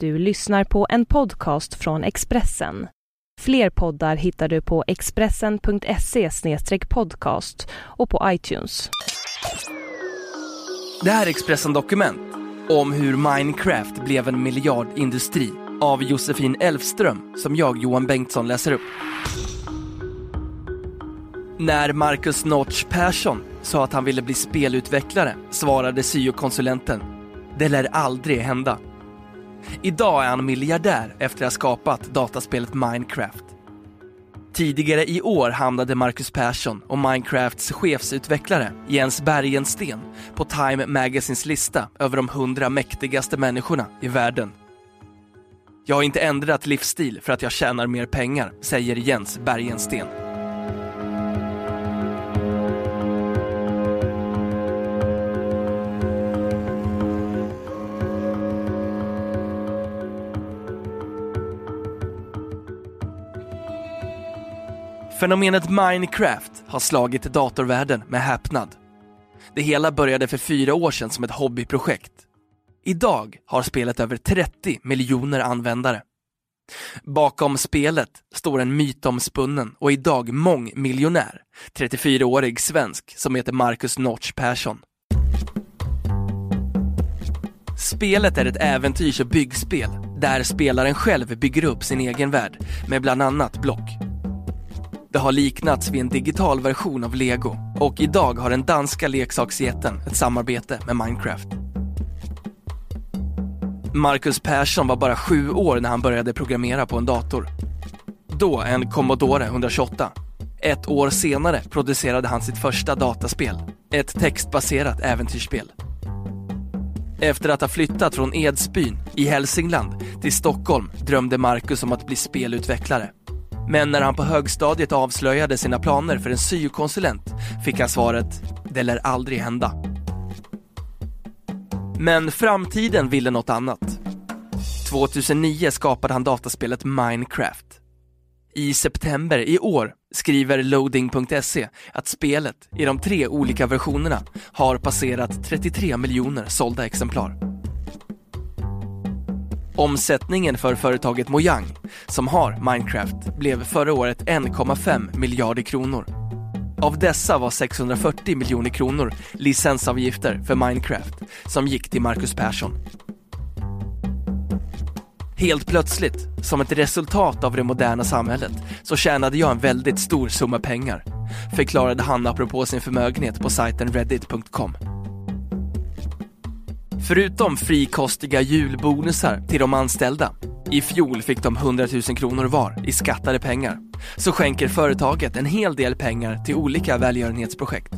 Du lyssnar på en podcast från Expressen. Fler poddar hittar du på expressen.se podcast och på iTunes. Det här är Expressen Dokument om hur Minecraft blev en miljardindustri av Josefin Elfström som jag, Johan Bengtsson, läser upp. När Marcus Notch Persson sa att han ville bli spelutvecklare svarade syokonsulenten Det lär aldrig hända. Idag är han miljardär efter att ha skapat dataspelet Minecraft. Tidigare i år hamnade Marcus Persson och Minecrafts chefsutvecklare Jens Bergensten på Time Magazines lista över de 100 mäktigaste människorna i världen. Jag har inte ändrat livsstil för att jag tjänar mer pengar, säger Jens Bergensten. Fenomenet Minecraft har slagit datorvärlden med häpnad. Det hela började för fyra år sedan som ett hobbyprojekt. Idag har spelet över 30 miljoner användare. Bakom spelet står en mytomspunnen och idag mångmiljonär, 34-årig svensk som heter Marcus Notch Persson. Spelet är ett äventyrs och byggspel där spelaren själv bygger upp sin egen värld med bland annat block. Det har liknats vid en digital version av Lego och idag har den danska leksaksjätten ett samarbete med Minecraft. Marcus Persson var bara sju år när han började programmera på en dator. Då en Commodore 128. Ett år senare producerade han sitt första dataspel, ett textbaserat äventyrsspel. Efter att ha flyttat från Edsbyn i Hälsingland till Stockholm drömde Marcus om att bli spelutvecklare. Men när han på högstadiet avslöjade sina planer för en syokonsulent fick han svaret “Det lär aldrig hända”. Men framtiden ville något annat. 2009 skapade han dataspelet Minecraft. I september i år skriver loading.se att spelet i de tre olika versionerna har passerat 33 miljoner sålda exemplar. Omsättningen för företaget Mojang, som har Minecraft, blev förra året 1,5 miljarder kronor. Av dessa var 640 miljoner kronor licensavgifter för Minecraft som gick till Marcus Persson. Helt plötsligt, som ett resultat av det moderna samhället, så tjänade jag en väldigt stor summa pengar, förklarade han apropå sin förmögenhet på sajten reddit.com. Förutom frikostiga julbonusar till de anställda, i fjol fick de 100 000 kronor var i skattade pengar, så skänker företaget en hel del pengar till olika välgörenhetsprojekt.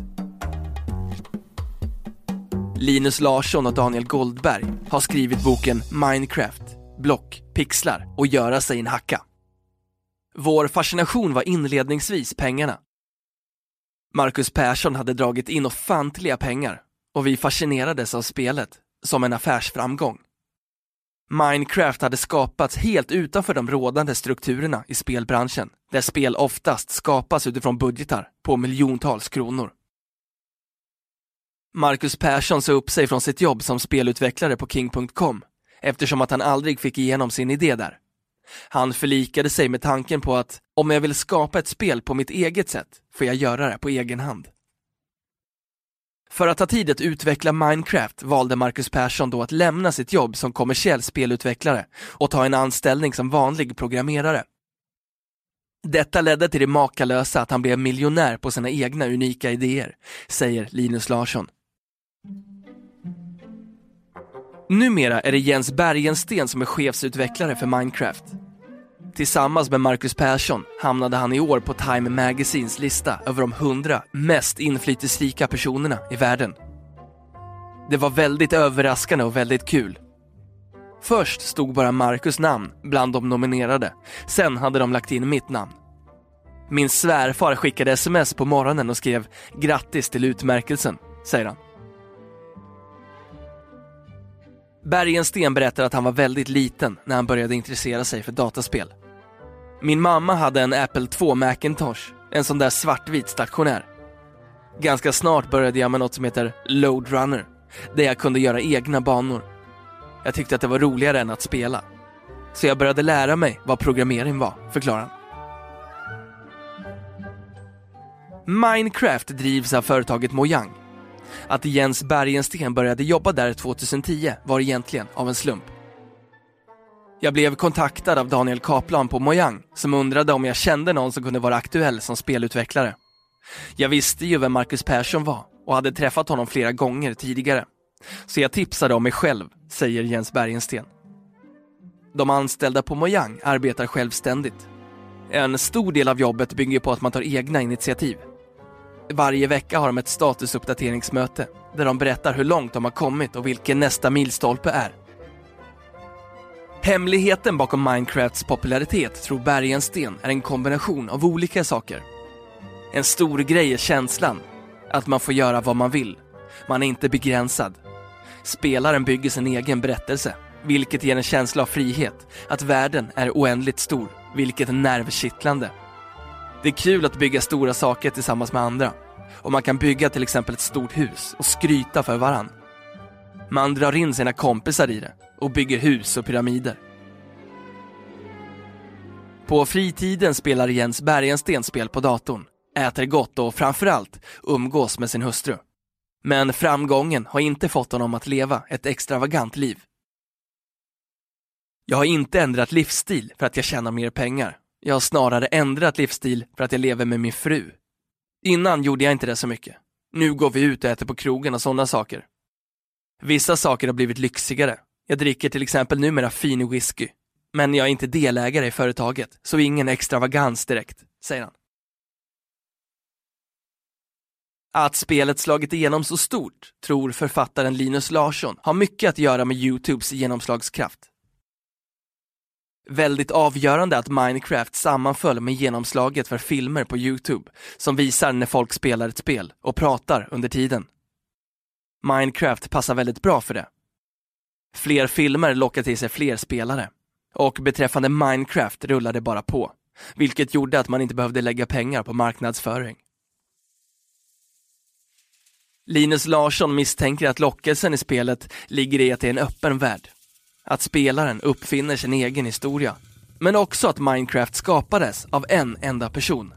Linus Larsson och Daniel Goldberg har skrivit boken Minecraft, block, pixlar och göra sig en hacka. Vår fascination var inledningsvis pengarna. Marcus Persson hade dragit in ofantliga pengar och vi fascinerades av spelet som en affärsframgång. Minecraft hade skapats helt utanför de rådande strukturerna i spelbranschen, där spel oftast skapas utifrån budgetar på miljontals kronor. Marcus Persson sa upp sig från sitt jobb som spelutvecklare på King.com eftersom att han aldrig fick igenom sin idé där. Han förlikade sig med tanken på att om jag vill skapa ett spel på mitt eget sätt får jag göra det på egen hand. För att ha tid att utveckla Minecraft valde Marcus Persson då att lämna sitt jobb som kommersiell spelutvecklare och ta en anställning som vanlig programmerare. Detta ledde till det makalösa att han blev miljonär på sina egna unika idéer, säger Linus Larsson. Numera är det Jens Bergensten som är chefsutvecklare för Minecraft. Tillsammans med Marcus Persson hamnade han i år på Time Magazines lista över de 100 mest inflytelserika personerna i världen. Det var väldigt överraskande och väldigt kul. Först stod bara Marcus namn bland de nominerade, sen hade de lagt in mitt namn. Min svärfar skickade sms på morgonen och skrev “Grattis till utmärkelsen”, säger han. Bergensten berättar att han var väldigt liten när han började intressera sig för dataspel. Min mamma hade en Apple 2 Macintosh, en sån där svartvit stationär. Ganska snart började jag med något som heter Load Runner, där jag kunde göra egna banor. Jag tyckte att det var roligare än att spela. Så jag började lära mig vad programmering var, förklarar han. Minecraft drivs av företaget Mojang. Att Jens Bergensten började jobba där 2010 var egentligen av en slump. Jag blev kontaktad av Daniel Kaplan på Mojang som undrade om jag kände någon som kunde vara aktuell som spelutvecklare. Jag visste ju vem Marcus Persson var och hade träffat honom flera gånger tidigare. Så jag tipsade om mig själv, säger Jens Bergensten. De anställda på Mojang arbetar självständigt. En stor del av jobbet bygger på att man tar egna initiativ. Varje vecka har de ett statusuppdateringsmöte där de berättar hur långt de har kommit och vilken nästa milstolpe är. Hemligheten bakom Minecrafts popularitet tror Bergensten är en kombination av olika saker. En stor grej är känslan, att man får göra vad man vill. Man är inte begränsad. Spelaren bygger sin egen berättelse, vilket ger en känsla av frihet, att världen är oändligt stor, vilket är nervkittlande. Det är kul att bygga stora saker tillsammans med andra. Och man kan bygga till exempel ett stort hus och skryta för varann. Man drar in sina kompisar i det och bygger hus och pyramider. På fritiden spelar Jens Bergensten spel på datorn, äter gott och framförallt umgås med sin hustru. Men framgången har inte fått honom att leva ett extravagant liv. Jag har inte ändrat livsstil för att jag tjänar mer pengar. Jag har snarare ändrat livsstil för att jag lever med min fru. Innan gjorde jag inte det så mycket. Nu går vi ut och äter på krogen och sådana saker. Vissa saker har blivit lyxigare. Jag dricker till exempel numera fin whisky. Men jag är inte delägare i företaget, så ingen extravagans direkt, säger han. Att spelet slagit igenom så stort tror författaren Linus Larsson har mycket att göra med Youtubes genomslagskraft. Väldigt avgörande att Minecraft sammanföll med genomslaget för filmer på Youtube som visar när folk spelar ett spel och pratar under tiden. Minecraft passar väldigt bra för det. Fler filmer lockar till sig fler spelare. Och beträffande Minecraft rullade bara på, vilket gjorde att man inte behövde lägga pengar på marknadsföring. Linus Larsson misstänker att lockelsen i spelet ligger i att det är en öppen värld. Att spelaren uppfinner sin egen historia. Men också att Minecraft skapades av en enda person.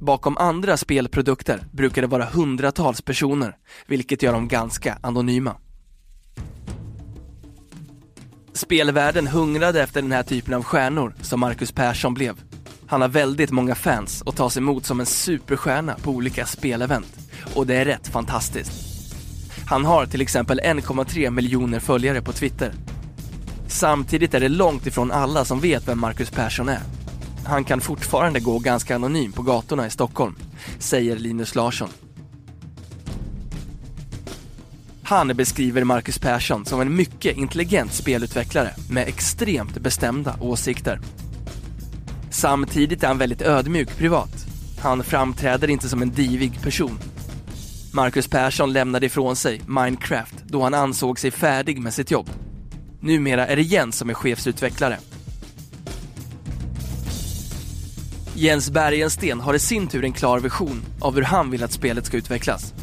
Bakom andra spelprodukter brukar det vara hundratals personer, vilket gör dem ganska anonyma. Spelvärlden hungrade efter den här typen av stjärnor som Marcus Persson blev. Han har väldigt många fans och tas emot som en superstjärna på olika spelevent. Och det är rätt fantastiskt. Han har till exempel 1,3 miljoner följare på Twitter. Samtidigt är det långt ifrån alla som vet vem Marcus Persson är. Han kan fortfarande gå ganska anonym på gatorna i Stockholm, säger Linus Larsson. Han beskriver Marcus Persson som en mycket intelligent spelutvecklare med extremt bestämda åsikter. Samtidigt är han väldigt ödmjuk privat. Han framträder inte som en divig person. Marcus Persson lämnade ifrån sig Minecraft då han ansåg sig färdig med sitt jobb. Numera är det Jens som är chefsutvecklare. Jens Bergensten har i sin tur en klar vision av hur han vill att spelet ska utvecklas.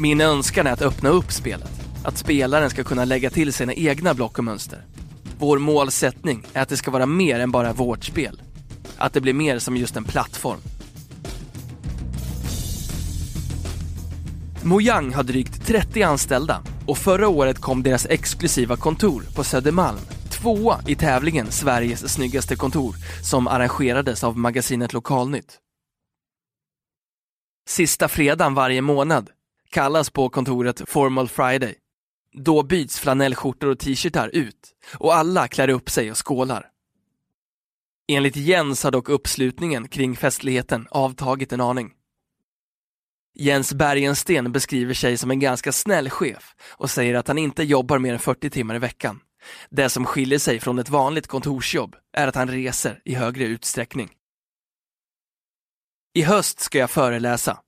Min önskan är att öppna upp spelet. Att spelaren ska kunna lägga till sina egna block och mönster. Vår målsättning är att det ska vara mer än bara vårt spel. Att det blir mer som just en plattform. Mojang har drygt 30 anställda och förra året kom deras exklusiva kontor på Södermalm tvåa i tävlingen Sveriges snyggaste kontor som arrangerades av magasinet Lokalnytt. Sista fredagen varje månad kallas på kontoret Formal Friday. Då byts flanellskjortor och t-shirtar ut och alla klär upp sig och skålar. Enligt Jens har dock uppslutningen kring festligheten avtagit en aning. Jens Bergensten beskriver sig som en ganska snäll chef och säger att han inte jobbar mer än 40 timmar i veckan. Det som skiljer sig från ett vanligt kontorsjobb är att han reser i högre utsträckning. I höst ska jag föreläsa.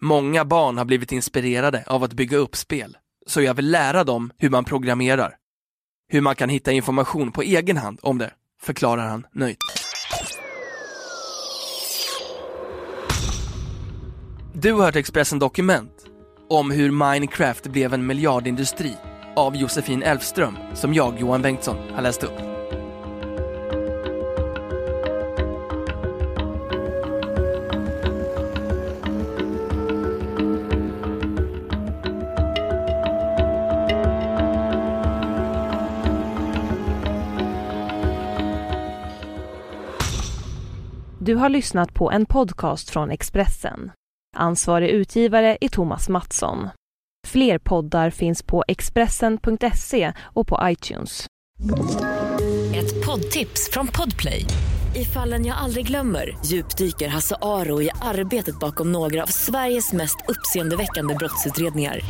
Många barn har blivit inspirerade av att bygga upp spel, så jag vill lära dem hur man programmerar. Hur man kan hitta information på egen hand om det, förklarar han nöjt. Du har hört Expressen Dokument om hur Minecraft blev en miljardindustri av Josefin Elfström som jag, Johan Bengtsson, har läst upp. Du har lyssnat på en podcast från Expressen. Ansvarig utgivare är Thomas Mattsson. Fler poddar finns på Expressen.se och på iTunes. Ett poddtips från Podplay. I fallen jag aldrig glömmer djupdyker Hasse Aro i arbetet bakom några av Sveriges mest uppseendeväckande brottsutredningar.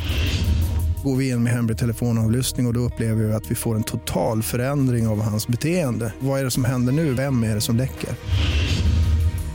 Går vi in med hemlig telefonavlyssning och, och då upplever vi att vi får en total förändring av hans beteende. Vad är det som händer nu? Vem är det som läcker?